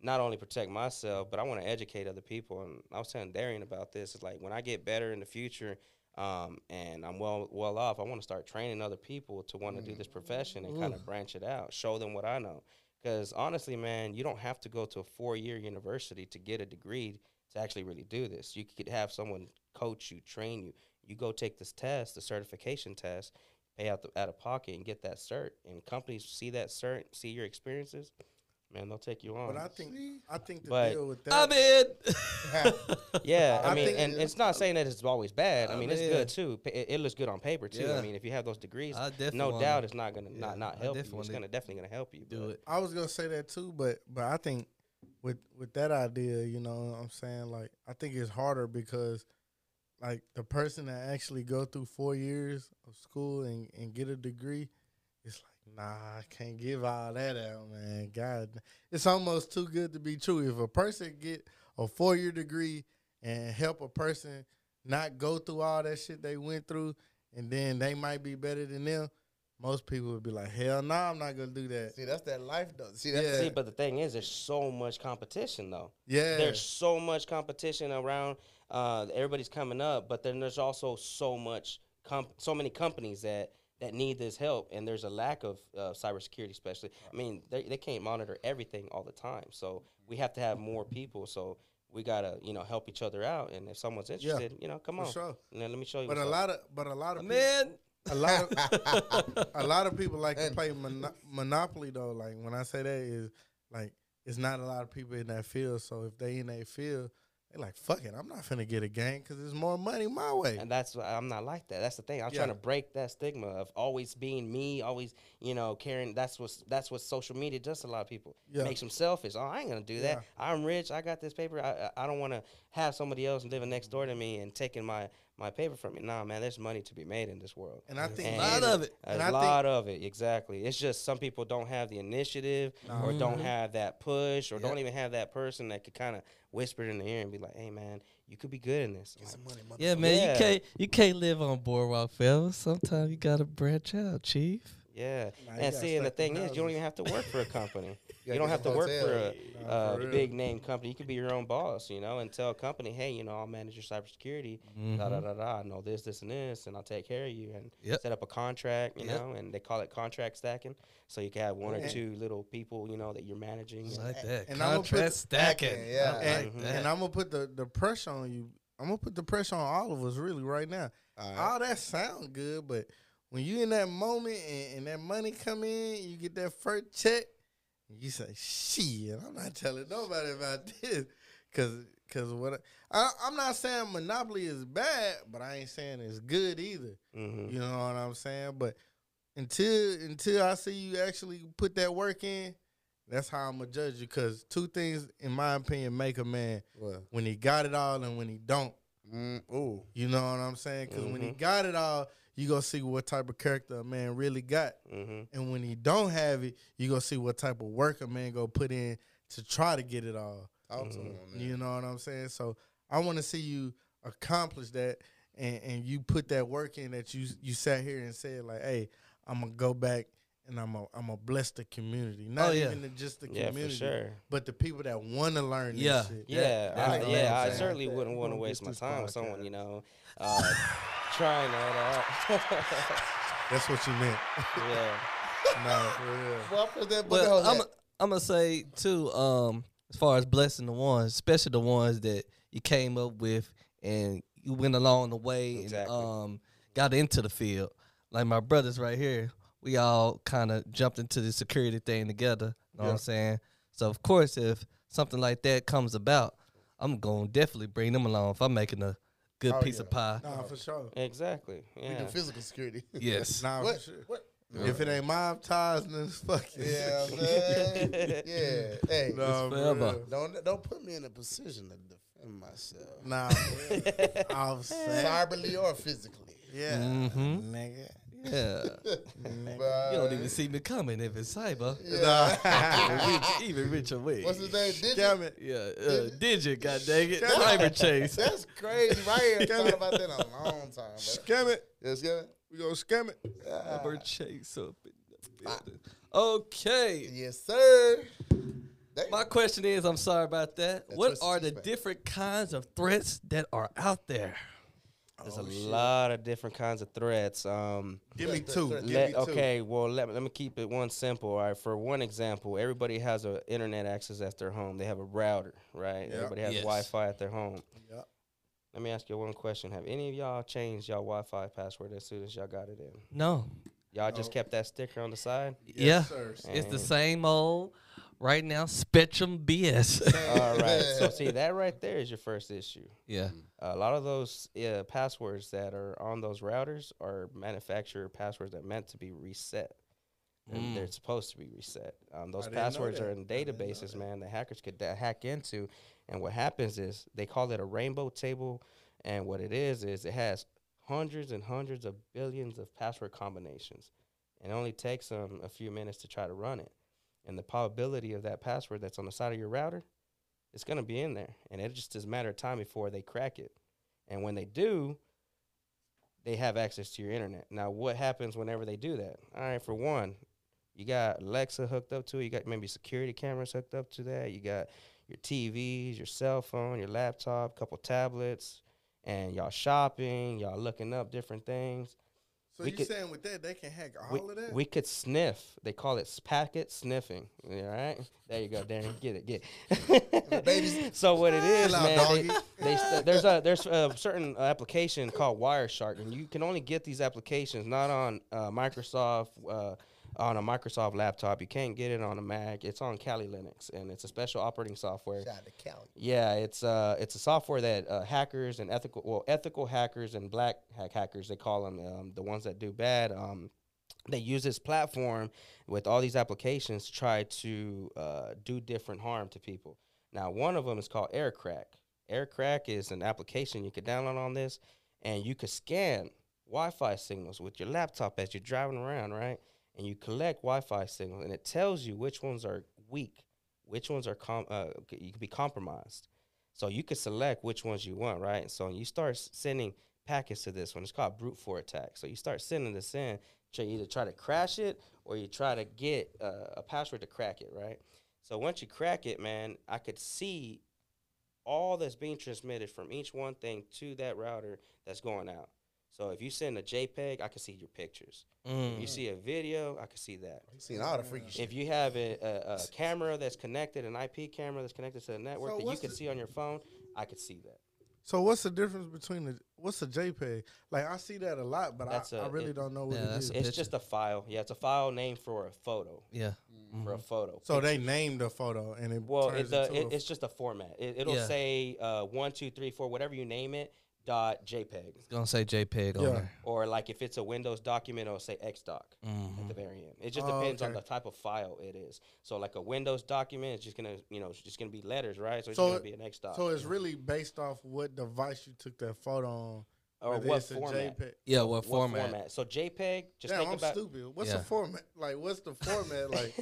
not only protect myself, but I want to educate other people. And I was telling Darian about this. It's like when I get better in the future, um, and I'm well well off, I want to start training other people to want to do this profession and kind of branch it out, show them what I know. Because honestly, man, you don't have to go to a four year university to get a degree to actually really do this. You could have someone coach you, train you. You go take this test, the certification test, pay out the, out of pocket and get that cert. And companies see that cert, see your experiences, man, they'll take you on. But I think I think the But- deal with that. I'm in. Yeah, I, I mean, think and it- it's not saying that it's always bad. I I mean, it's good too. It, it looks good on paper too. Yeah. I mean, if you have those degrees, no doubt it's not gonna yeah, not not help you. definitely It's gonna definitely gonna help you. do but- it. I was gonna say that too, but but I think with with that idea, you know, what I'm saying like I think it's harder because like the person that actually go through four years of school and, and get a degree, it's like nah, I can't give all that out, man. God, it's almost too good to be true. If a person get a four year degree and help a person not go through all that shit they went through, and then they might be better than them. Most people would be like, hell no, I'm not gonna do that. See, that's that life though. See, that's Yeah. See, but the thing is, there's so much competition though. Yeah, There's so much competition around. Uh, everybody's coming up, but then there's also so much, comp- so many companies that that need this help, and there's a lack of uh, cybersecurity, especially. I mean, they they can't monitor everything all the time, so we have to have more people. So we gotta, you know, help each other out. And if someone's interested, you know, come on, sure. Now, let me show you. But a up. lot of but a lot of people, Man, a lot of a lot of people like to play mono- Monopoly though. Like when I say that is like it's not a lot of people in that field. So if they in that field, they like fuck it. I'm not finna get a gang because there's more money my way. And that's why I'm not like that. That's the thing. I'm Yeah. trying to break that stigma of always being me, always you know caring. That's what that's what social media does to a lot of people. Yeah. Makes them selfish. Oh, I ain't gonna do that. I'm rich. I got this paper. I I I don't want to have somebody else living next door to me and taking my my paper from me. Nah, man. There's money to be made in this world. And I think a lot of it. A And I think- lot of it, exactly. It's just some people don't have the initiative or Mm-hmm. don't have that push or Yep. don't even have that person that could kind of whisper in the ear and be like, "Hey, man, you could be good in this." Get like, some money, Yeah, man, Yeah. you can't you can't live on boardwalk forever. Sometimes you gotta branch out, chief. Yeah, Nah, and see, and the stack them thing is, you don't even have to work for a company. you gotta don't have to work for a Nah, uh, for real. big name company. You could be your own boss, you know, and tell a company, hey, you know, I'll manage your cybersecurity. Da da Mhm. da da. I know this, this, and this, and I'll take care of you and Yep. set up a contract, you Yep. know, and they call it contract stacking. So you can have one or two little people, you know, that you're managing. Just and- like that. And I'ma put Contract stacking. stacking, yeah. I and, like and I'm gonna put the, the pressure on you. I'm gonna put the pressure on all of us really right now. All right. All that sound good, but when you in that moment and, and that money come in, you get that first check, you say, "Shit, I'm not telling nobody about this," because because what I, I'm not saying monopoly is bad, but I ain't saying it's good either. Mhm. You know what I'm saying? But until until I see you actually put that work in, that's how I'm gonna judge you. Because two things, in my opinion, make a man: Well, when he got it all and when he don't. mm, ooh. You know what I'm saying? Because when he Mhm. got it all, you gonna see what type of character a man really got, Mhm. and when he don't have it, you gonna see what type of work a man go put in to try to get it all. Talk to Mhm. man. You know what I'm saying? So I want to see you accomplish that, and, and you put that work in that you you sat here and said like, hey, I'm gonna go back and I'm gonna I'm gonna bless the community, not Oh, yeah. even the, just the Yeah, community, sure. but the people that want to learn this Yeah. shit. Yeah, that's I, yeah. I'm I certainly wouldn't want to waste my time with someone, you know, uh, trying that That's what you meant. yeah. no, for real. Well, I put that book Well, on I'm that. I'm gonna say too. Um, as far as blessing the ones, especially the ones that you came up with and you went along the way Exactly. and um got into the field. Like my brothers right here, we all kind of jumped into the security thing together. You know what I'm saying? So of course, if something like that comes about, I'm gonna definitely bring them along if I'm making a good Oh, piece yeah. of pie. Nah, for sure. Exactly. We Yeah. do physical security. Yes. Nah, what? for sure. What? If it ain't mob ties, then it's fuck it. Yeah, I'm yeah. Hey, Nah, for forever. don't don't put me in a position to defend myself, Nah, I'm saying. cyberly or physically. Yeah, Mhm. nigga. Yeah. You don't even see me coming if it's cyber. Yeah. even Richard Wade. What's his name? Digit? Damn it. Yeah, uh, Digit, god dang it. Cyber chase. That's crazy. Right here. Thought about that in a long time. Scam it. Yes, yeah. We gonna scam it. Cyber chase up in the building. Okay. Yes, sir. Damn. My question is, I'm sorry about that. That what are the different kinds of threats that are out there? There's Oh, a shit. lot of different kinds of threats. Um, Give me two. threat, Give let, me two. okay, well, let, let me keep it one simple. All right, for one example, everybody has a internet access at their home. They have a router, right? Yeah. Everybody has Yes. Wi-Fi at their home. Yeah. Let me ask you one question: Have any of y'all changed y'all Wi-Fi password as soon as y'all got it in? No. Y'all just kept that sticker on the side. yeah. sir. It's the same old, right now, Spectrum BS. All right. So see, that right there is your first issue. yeah. a lot of those uh, passwords that are on those routers are manufacturer passwords that are meant to be reset. And Mm. they're supposed to be reset. Um, those I didn't know passwords are in I didn't know databases, that. man, that hackers could da- hack into. And what happens is they call it a rainbow table. And what it is, is it has hundreds and hundreds of billions of password combinations. And it only takes them a few minutes to try to run it. And the probability of that password that's on the side of your router, it's going to be in there. And it just is a matter of time before they crack it. And when they do, they have access to your internet. Now, what happens whenever they do that? All right, for one, you got Alexa hooked up to it. You got maybe security cameras hooked up to that. You got your TVs, your cell phone, your laptop, couple tablets, and y'all shopping, y'all looking up different things. So We you could- saying with that they can hack all We, of that? we could sniff. They call it packet sniffing. All right, there you go, Darren. Get it, get it. So what it is, out, man? they there's a there's a certain application called Wireshark, and you can only get these applications not on uh, Microsoft uh, on a Microsoft laptop. You can't get it on a Mac. It's on Kali Linux, and it's a special operating software. Shout out to Cali. Yeah, it's uh it's a software that uh, hackers and ethical well ethical hackers and black hack hackers they call them um, the ones that do bad um they use this platform with all these applications to try to uh, do different harm to people. Now one of them is called AirCrack. AirCrack is an application you could download on this, and you could scan Wi-Fi signals with your laptop as you're driving around, right? And you collect Wi-Fi signals, and it tells you which ones are weak which ones are com- uh, you could be compromised. So you could select which ones you want, right? And So you start sending packets to this one. It's called brute force attack. So you start sending this in, you either try to crash it or you try to get uh, a password to crack it, right? So once you crack it, man, I could see all that's being transmitted from each one thing to that router that's going out. So if you send a JPEG, I can see your pictures. If you Mm. see a video, I can see that. You seen all the freaky shit. If you have a, a, a camera that's connected, an IP camera that's connected to the network So that you can the- see on your phone, I could see that. So what's the difference between the what's a JPEG? Like I see that a lot, but That's I I a- really it- don't know what Yeah, it that's is. a It's just a file. Yeah, it's a file name for a photo. Yeah. For a photo. So they Pictures. named the photo and it Well, turns it, the, into it, a- it's just a format. It, it'll Yeah. say uh, one, two, three, four, whatever you name it. Dot JPEG. It's gonna say JPEG on there. Or like if it's a Windows document, it'll say XDoc Mhm. at the very end. It just Oh, depends on the type of file it is. So like a Windows document, it's just gonna you know it's just gonna be letters, right? So it's So gonna be an XDoc. so it's really based off what device you took that photo on. or whether what format? JPEG. Yeah, what What format? So JPEG, just Damn, think I'm about. stupid. What's Yeah. the format? Like, what's the format? Like,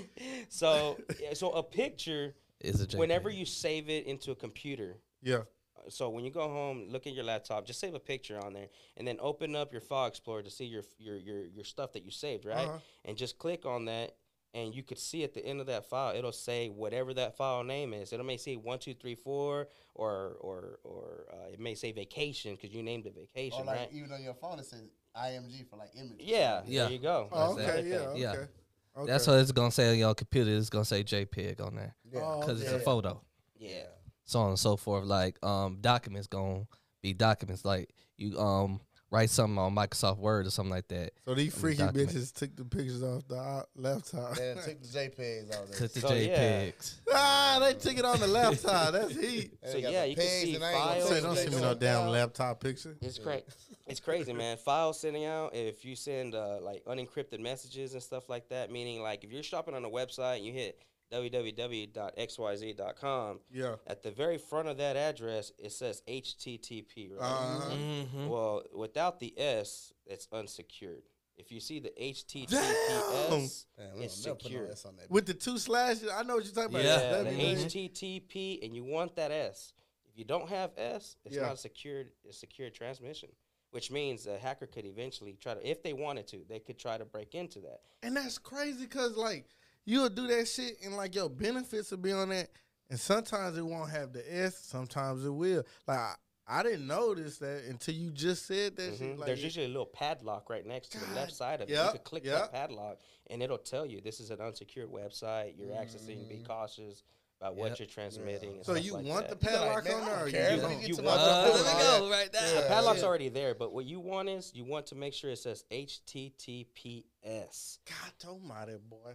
so yeah, so a picture Is a JPEG. whenever you save it into a computer yeah, so when you go home look at your laptop just save a picture on there and then open up your file explorer to see your your your, your stuff that you saved right Uh-huh. and just click on that and you could see at the end of that file it'll say whatever that file name is it may say one two three four or or or uh, it may say vacation because you named it vacation Or like right even on your phone, it says IMG for like images. yeah Yeah. there you go Oh, That's okay, the yeah, okay. Yeah. okay. That's what it's gonna say on your computer. It's gonna say JPEG on there Yeah. Oh, because it's a photo, yeah so on and so forth. Like um, documents gonna be documents. Like you um write something on Microsoft Word or something like that. So these Them freaky documents. bitches took the pictures off the uh, laptop. Yeah, took the JPEGs out there. Took the So, yeah. JPEGs. ah, they took it on the laptop. That's heat. So, yeah, you can see and I ain't gonna files. Say, say don't they send me no damn down. laptop picture. It's crazy. It's crazy, man. Files sending out. If you send uh, like unencrypted messages and stuff like that, meaning like if you're shopping on a website and you hit www.xyz.com, Yeah. at the very front of that address it says HTTP, right? Uh-huh. Mm-hmm. Well, without the S, it's unsecured. If you see the HTTPS, Man, we it's don't no secure. S on that. With the two slashes, I know what you're talking about. Yeah, Yeah, the. HTTP, and you want that S. If you don't have S, it's Yeah. not a secured, a secured transmission, which means a hacker could eventually try to, if they wanted to, they could try to break into that. And that's crazy because like you'll do that shit and like your benefits will be on that, and sometimes it won't have the S, sometimes it will. Like I, I didn't notice that until you just said that shit. Mhm. Like There's usually a little padlock right next to the left side of it. You could click yep. that padlock, and it'll tell you this is an unsecured website. You're accessing. Be cautious about what you're transmitting. and so stuff you like want that. the You be like, padlock man, on there, don't or care. you Let me You to want- my Uh, door. there we Yeah. go, right there. Yeah. The padlock's Shit. already there, but what you want is you want to make sure it says HTTPS. God almighty, boy.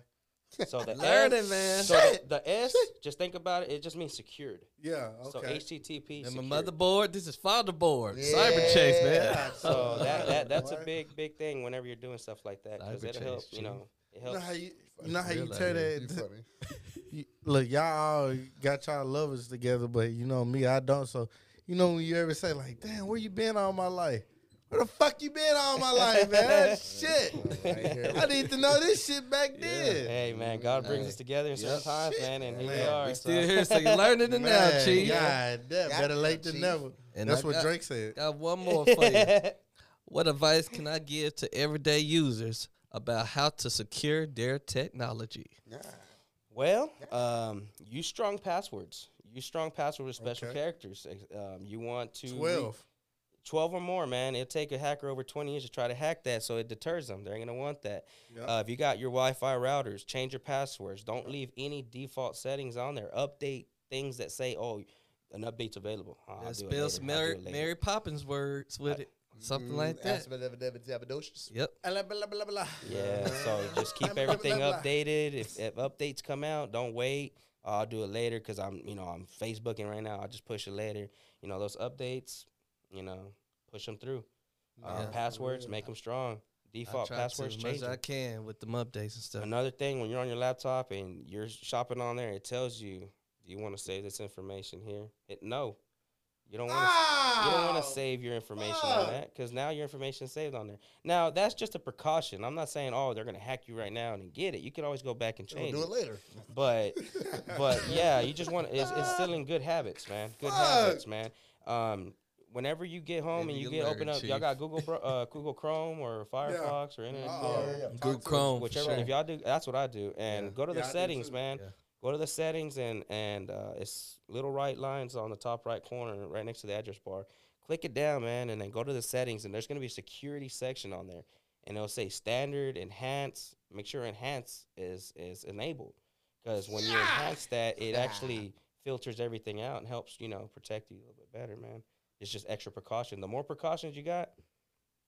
So the Learn S, it, man. So the, the S, just think about it. It just means secured. Yeah. So HTTP. And my secured. motherboard, this is fatherboard. Yeah. Cyber chase, man. God, So that, that that's a big big thing whenever you're doing stuff like that because it'll help. chase, You know, it you know how you, you know how you Real tear life. You that. you- look, y'all all got y'all lovers together, but you know me, I don't. So you know when you ever say like, "Damn, where you been all my life?" Where the fuck you been all my life, man? shit. Right. I need to know this shit back then. Hey man, God brings Hey. us together in certain Yep. times, man, and here we are. We so- still here, so you're learning it now, Man, Chief. God, damn, Got better late than never. And That's I what got- Drake said. Got one more for you. What advice can I give to everyday users about how to secure their technology? Yeah. Well, um, use strong passwords. Use strong passwords with special Okay. characters. Um, you want to re- Twelve. 12 or more, man. It'll take a hacker over 20 years to try to hack that, so it deters them. They're going to want that. Yep. Uh, if you got your Wi Fi routers, change your passwords. Don't leave any default settings on there. Update things that say, oh, an update's available. Oh, I'll Let's do it spell some Mary. Mary Poppins words with it. Something like that. Yep. Yeah, so just keep Blah, blah, everything blah, blah. updated. If, if updates come out, don't wait. "Oh, I'll do it later because I'm, you know, I'm Facebooking right now. I'll just push it later. You know, those updates, you know, push them through. Uh, Yeah. passwords, make them strong. Default passwords, to as much change as I can with them updates and stuff. Another thing, when you're on your laptop and you're shopping on there, it tells you, do you want to save this information here? Hit no. You don't want to. You don't want to save your information on that because now your information is saved on there. Now that's just a precaution. I'm not saying oh they're gonna hack you right now and get it. You can always go back and We'll change do it. later. But but yeah, you just want to, it's instilling good habits, man. Good Fuck. habits, man. Um, whenever you get home Maybe and you you get open up, y'all got Google uh, Google Chrome or Firefox or Internet Yeah, Explorer, yeah, yeah. Google Talk to us. Chrome. for whichever. sure. If y'all do, that's what I do. And Yeah. go to the I settings, man. Yeah. Go to the settings and and uh, it's little right lines on the top right corner, right next to the address bar. Click it down, man, and then go to the settings, and there's gonna be a security section on there, and it'll say standard, enhance. Make sure enhance is is enabled, because when you enhance that, it actually filters everything out and helps you know protect you a little bit better, man. It's just extra precaution. The more precautions you got,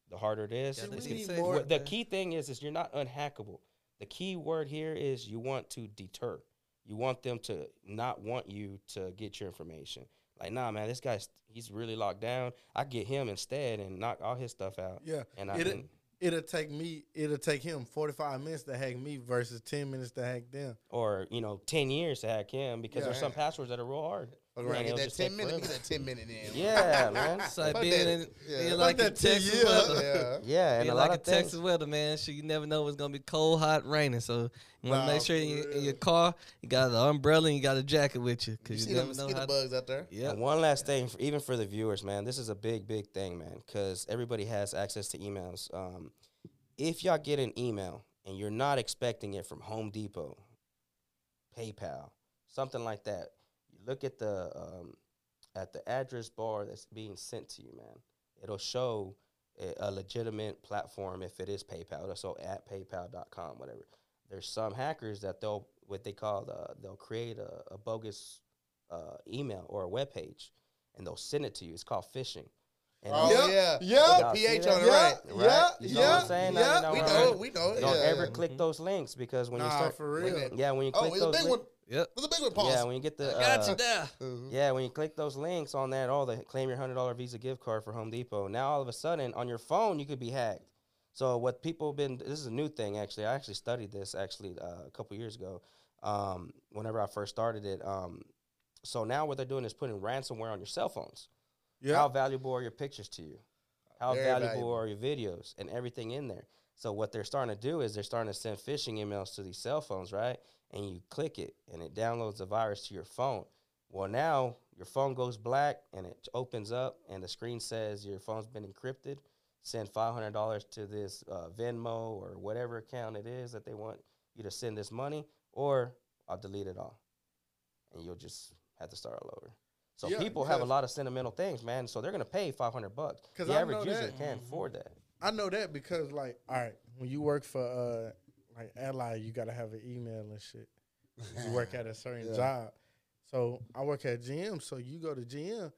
the harder it is. Yeah, we let's need get safe more- the key thing is, is you're not unhackable. The key word here is you want to deter. You want them to not want you to get your information. Like, nah, man, this guy's he's really locked down. I get him instead and knock all his stuff out. Yeah, And I it'll, it'll take me. It'll take him forty five minutes to hack me versus ten minutes to hack them. or you know, ten years to hack him because there's some passwords that are real hard. Fuck Man, around, get that ten minute, get forever. that ten minute in. Yeah, man. It's like Fuck being that. in, Yeah. being Fuck like in that ten Texas years. weather. Yeah. Yeah, and Being a like lot of things. Texas weather, man. So you never know it's gonna be cold, hot, raining. So you want to Nah, make sure in for your, in your car you got an umbrella and you got a jacket with you You because see you, them never know mosquito how. bugs out there? Yeah, one last thing, for, even for the viewers, man, this is a big, big thing, man, because everybody has access to emails. Um, if y'all get an email and you're not expecting it from Home Depot, PayPal, something like that, you look at the um, at the address bar that's being sent to you, man. It'll show a, a legitimate platform if it is PayPal. It'll show at PayPal.com, whatever. There's some hackers that they'll what they call uh, they'll create a, a bogus uh, email or a web page, and they'll send it to you. It's called phishing. And Oh yeah, yeah, Yeah, pH on it, that? right? Right. yeah, You know what I'm yeah, saying? Yeah. We know, it, we know. Don't yeah. ever click those links because when you start, for real. minute. yeah, when you Oh, click it's those, big lin- one. Yep. It's a big one. Pause. yeah, when you get the, Got uh, you there. Mhm. yeah, when you click those links on that, all the claim your hundred dollar Visa gift card for Home Depot. Now all of a sudden on your phone you could be hacked. So what people have been this is a new thing actually. I actually studied this actually uh, a couple years ago. Um, whenever I first started it. Um, so now what they're doing is putting ransomware on your cell phones. Yeah, How valuable are your pictures to you? How Very valuable, valuable. are your videos and everything in there? So what they're starting to do is they're starting to send phishing emails to these cell phones, right? And you click it and it downloads the virus to your phone. Well, now your phone goes black and it opens up and the screen says your phone's been encrypted. Send five hundred dollars to this uh, Venmo or whatever account it is that they want you to send this money, or I'll delete it all, and you'll just have to start all over. So Yeah, people have a lot of sentimental things, man. So they're gonna pay five hundred bucks. 'Cause The I average user that. can't afford that. I know that because like, all right, when you work for uh like Ally, you gotta have an email and shit. You work at a certain Yeah. job. So I work at GM. So you go to GM,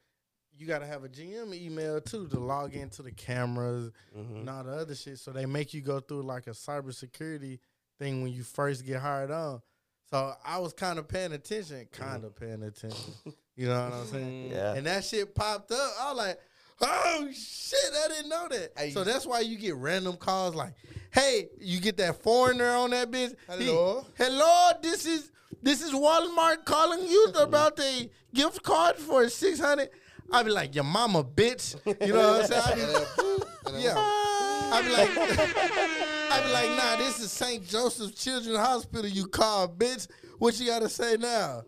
you gotta have a GM email too to log into the cameras Mhm. and all the other shit. So they make you go through like a cybersecurity thing when you first get hired on. So I was kind of paying attention, kind of paying attention. You know what I'm saying? Yeah. And that shit popped up. I was like, oh shit, I didn't know that. Hey. so that's why you get random calls like, hey, you get that foreigner on that bitch. He- Hello? hello, this is this is Walmart calling you about the gift card for six hundred. I'd be like, your mama bitch. You know what I'm saying? I'd be- And then, boop, and then, yeah. I'd be like, I'd be like, nah, this is St. Joseph's Children's Hospital. You call, bitch. What you gotta say now?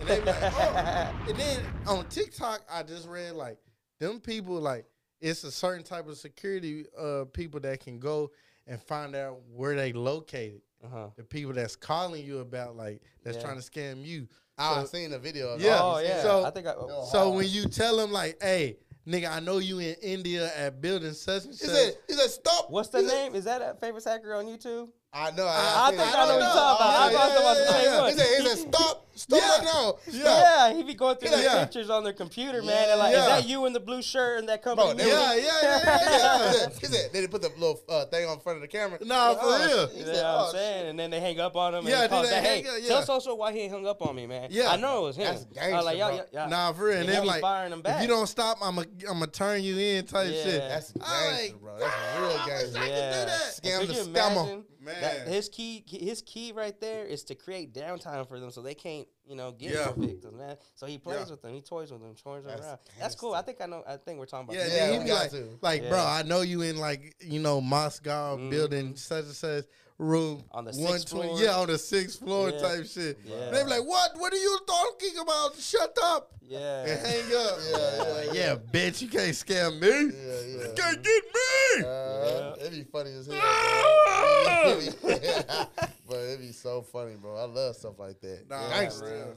And they be like, oh. And then on TikTok, I just read like them people like it's a certain type of security uh people that can go and find out where they located. Uh-huh. The people that's calling you about like that's Yeah. trying to scam you. I So- seen the video. Of Yeah. Oh yeah. So- I think I. oh, So when you tell them like, hey, nigga, I know you in India at building such and He such. said, he said, stop. What's the He said- name? Is that a famous hacker on YouTube? I know. I seen think. I know what you're talking about. I Yeah, thought about the yeah, same one. He said, stop, stop Yeah. right now. Yeah. Stop. Yeah, he be going through the Yeah. pictures on their computer, man. And like, Yeah. is that you in the blue shirt and that company? Bro, yeah, yeah, yeah, yeah, yeah. He said, he said, they put the little uh, thing on front of the camera. Nah, for Oh, real. He You said, know what oh, I'm saying? And then they hang up on him. Yeah, and he they back, hang hey, up, yeah. tell social why he ain't hung up on me, man. Yeah. I know it was him. That's I was like, yeah, bro. yeah, yeah. Nah, for real. And And they then be he like, firing them if you don't stop, I'm I'm going to turn you in type Yeah. shit. That's I gangster, bro. That's real I gangster. I could do Yeah. that. Scam the scammer. Imagine Man. that his key, his key right there is to create downtime for them, so they can't, you know, get Yeah. victims, man. So he plays Yeah. with them, he toys with them, toys them That's around. That's cool. I think I know. I think we're talking about. Yeah, the Yeah, then we he be got like, to. like, bro, I know you in like, you know, Moscow Mhm. building such and such room On the one sixth floor? Yeah, on the sixth floor Yeah. type shit. Yeah. They be like, what? What are you talking about? Shut up Yeah. and hang up. Yeah, yeah, yeah. yeah, bitch, you can't scam me. Yeah, You yeah. can't get me. Uh, It'd be funny as hell, Ah! bro. but it'd be so funny, bro. I love stuff like that. Nah, Gangsta. man.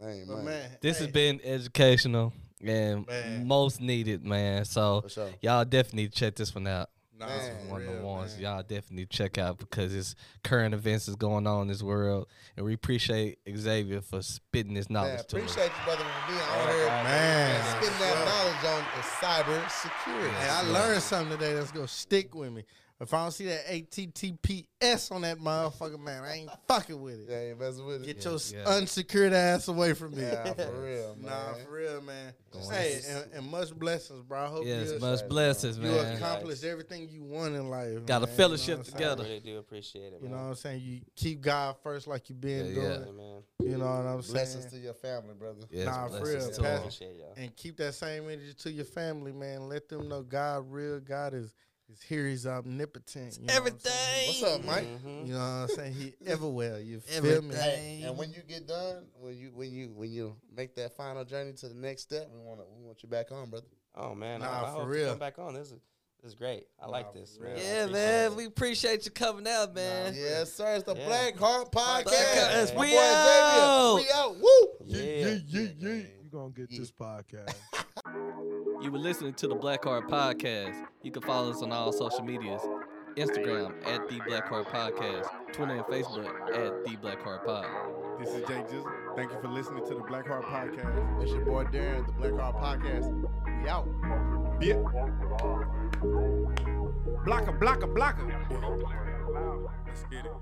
Man, man. man, This hey, has been educational and Man. most needed, man. So sure. y'all definitely check this one out. Nah, Man, This is one of the ones man. y'all definitely check out because it's current events is going on in this world, and we appreciate Xavier for spitting this Man, knowledge to us. appreciate you, brother, for being oh, on Yeah, here. man. and spitting that knowledge on cyber security. Hey, I learned something today that's gonna stick with me. If I don't see that ATTPS on that motherfucker, man, I ain't fucking with it. Yeah, ain't messing with it. Get Yeah, your yeah. unsecured ass away from me. Yeah, for real, man. Nah, for real, man. Going Hey, and, and much blessings, bro. I hope Yes, you, much blessings, man. you man. accomplished everything you want in life. Got a fellowship You know what I'm together. really do appreciate it, saying? You know what I'm saying? You keep God first, like you been Yeah, yeah. doing. Yeah, man. You know what I'm saying? Blessings to your family, brother. Yes, Nah, for blessings real, to Yeah, all. Appreciate y'all. And keep that same energy to your family, man. Let them know God real. God is is here. He's omnipotent. You know what What's up, Mike? Mhm. You know what I'm saying? He everywhere. You feel Everything. me? Hey, and when you get done, when you when you when you make that final journey to the next step, we want to we want you back on, brother. Oh man, Nah, I, I for hope real. to come back on. This is this is great. I like this. Man. Yeah, man. it. We appreciate you coming out, man. Yes, sir. It's the Yeah. Black Heart Podcast. Podcast. My We boy out. Xavier. We out. Woo. Yeah. You gonna get Yeah. this podcast. You were listening to the Black Heart Podcast. You can follow us on all social medias. Instagram at the Black Heart Podcast. Twitter and Facebook at the Black Heart Pod. This is Jake Jizzle. Thank you for listening to the Black Heart Podcast. It's your boy Darren, the Black Heart Podcast. We out. Yeah. Blocker, blocker, blocker. Let's get it.